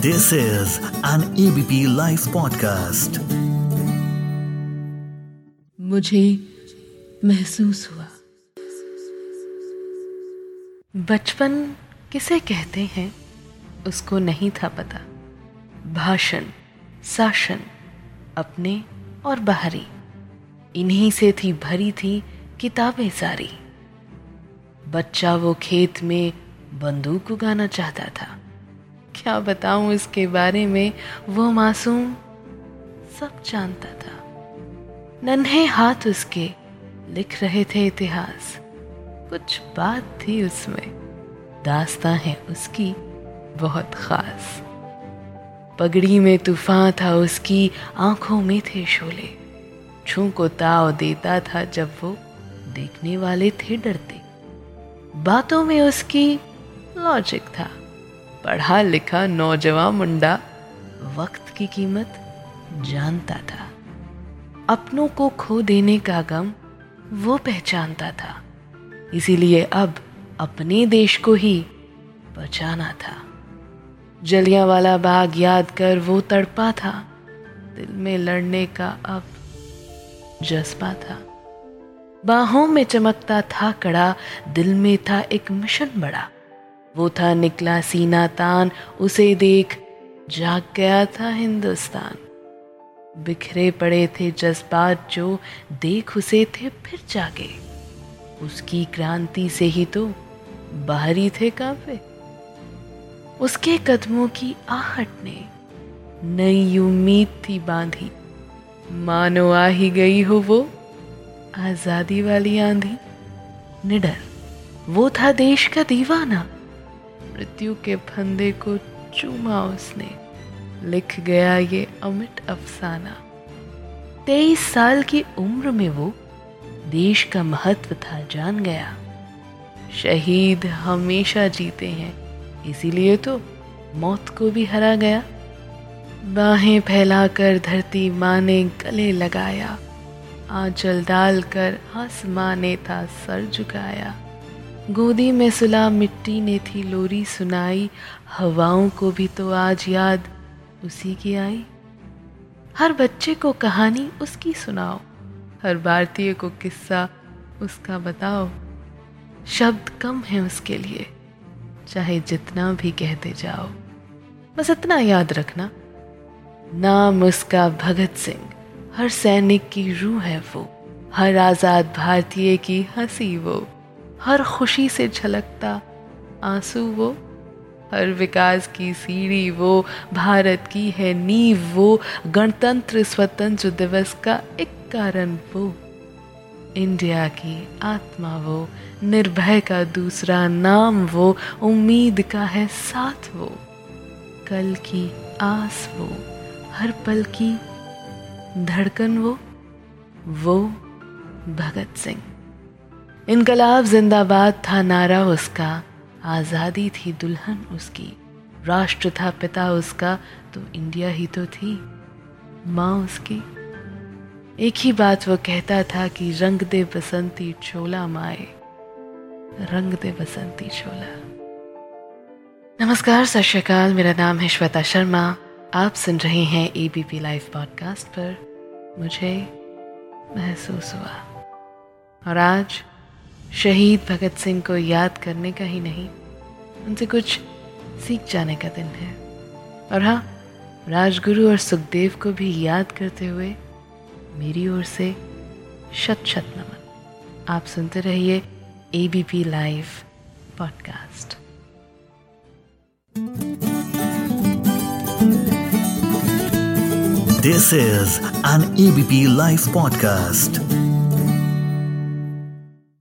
This is an ABP live podcast मुझे महसूस हुआ। बचपन किसे कहते हैं, उसको नहीं था पता। भाषण, शासन, अपने और बाहरी। इन्हीं से थी, भरी थी किताबें सारी। बच्चा वो खेत में बंदूक उगाना चाहता था। क्या बताऊँ इसके बारे में? वो मासूम सब जानता था। नन्हे हाथ उसके लिख रहे थे इतिहास। कुछ बात थी उसमें। दास्तां है उसकी बहुत खास। पगड़ी में तूफ़ान था उसकी, आँखों में थे शोले। छू को ताव देता था जब वो देखने वाले थे डरते। बातों में उसकी लॉजिक था। पढ़ा लिखा नौजवान मुंडा वक्त की कीमत जानता था। अपनों को खो देने का गम वो पहचानता था। इसीलिए अब अपने देश को ही बचाना था। जलिया वाला बाग याद कर वो तड़पा था। दिल में लड़ने का अब जज्बा था। बाहों में चमकता था कड़ा, दिल में था एक मिशन बड़ा। वो था निकला सीना तान, उसे देख जाग गया था हिंदुस्तान। बिखरे पड़े थे जज्बात जो देख उसे थे फिर जागे। उसकी क्रांति से ही तो बाहरी थे काफे उसके कदमों की आहट ने नई उम्मीद थी बांधी। मानो आ ही गई हो वो आज़ादी वाली आंधी। निडर, वो था देश का दीवाना। मृत्यु के फंदे को चूमा उसने। लिख गया ये अमिट अफसाना। तेईस साल की उम्र में वो देश का महत्व था, जान गया। शहीद हमेशा जीते हैं, इसीलिए तो मौत को भी हरा गया। बाहें फैलाकर धरती माँ ने गले लगाया, आंचल डालकर आसमां ने था सर झुकाया। गोदी में सुला मिट्टी ने थी लोरी सुनाई, हवाओं को भी तो आज याद उसी की आई। हर बच्चे को कहानी उसकी सुनाओ, हर भारतीय को किस्सा उसका बताओ। शब्द कम है उसके लिए, चाहे जितना भी कहते जाओ। बस इतना याद रखना, नाम उसका भगत सिंह, हर सैनिक की रूह है वो, हर आज़ाद भारतीय की हँसी वो। हर खुशी से झलकता आँसू वो, हर विकास की सीढ़ी वो, भारत की है नींव वो, गणतंत्र स्वतंत्र दिवस का एक कारण वो। इंडिया की आत्मा वो, निर्भय का दूसरा नाम वो, उम्मीद का है साथ वो। कल की आस वो, हर पल की धड़कन वो वो भगत सिंह। इनकलाब जिंदाबाद था नारा उसका, आज़ादी थी दुल्हन उसकी, राष्ट्र था पिता उसका तो इंडिया ही तो थी, माँ उसकी। एक ही बात वो कहता था कि रंग दे बसंती चोला माए, रंग दे बसंती चोला नमस्कार, सत श्रीकाल मेरा नाम है श्वेता शर्मा। आप सुन रहे हैं एबीपी लाइव पॉडकास्ट पर मुझे महसूस हुआ। और आज शहीद भगत सिंह को याद करने का ही नहीं, उनसे कुछ सीख जाने का दिन है। और हाँ राजगुरु और सुखदेव को भी याद करते हुए मेरी ओर से शत शत नमन। आप सुनते रहिए ABP live podcast this is an ABP live podcast.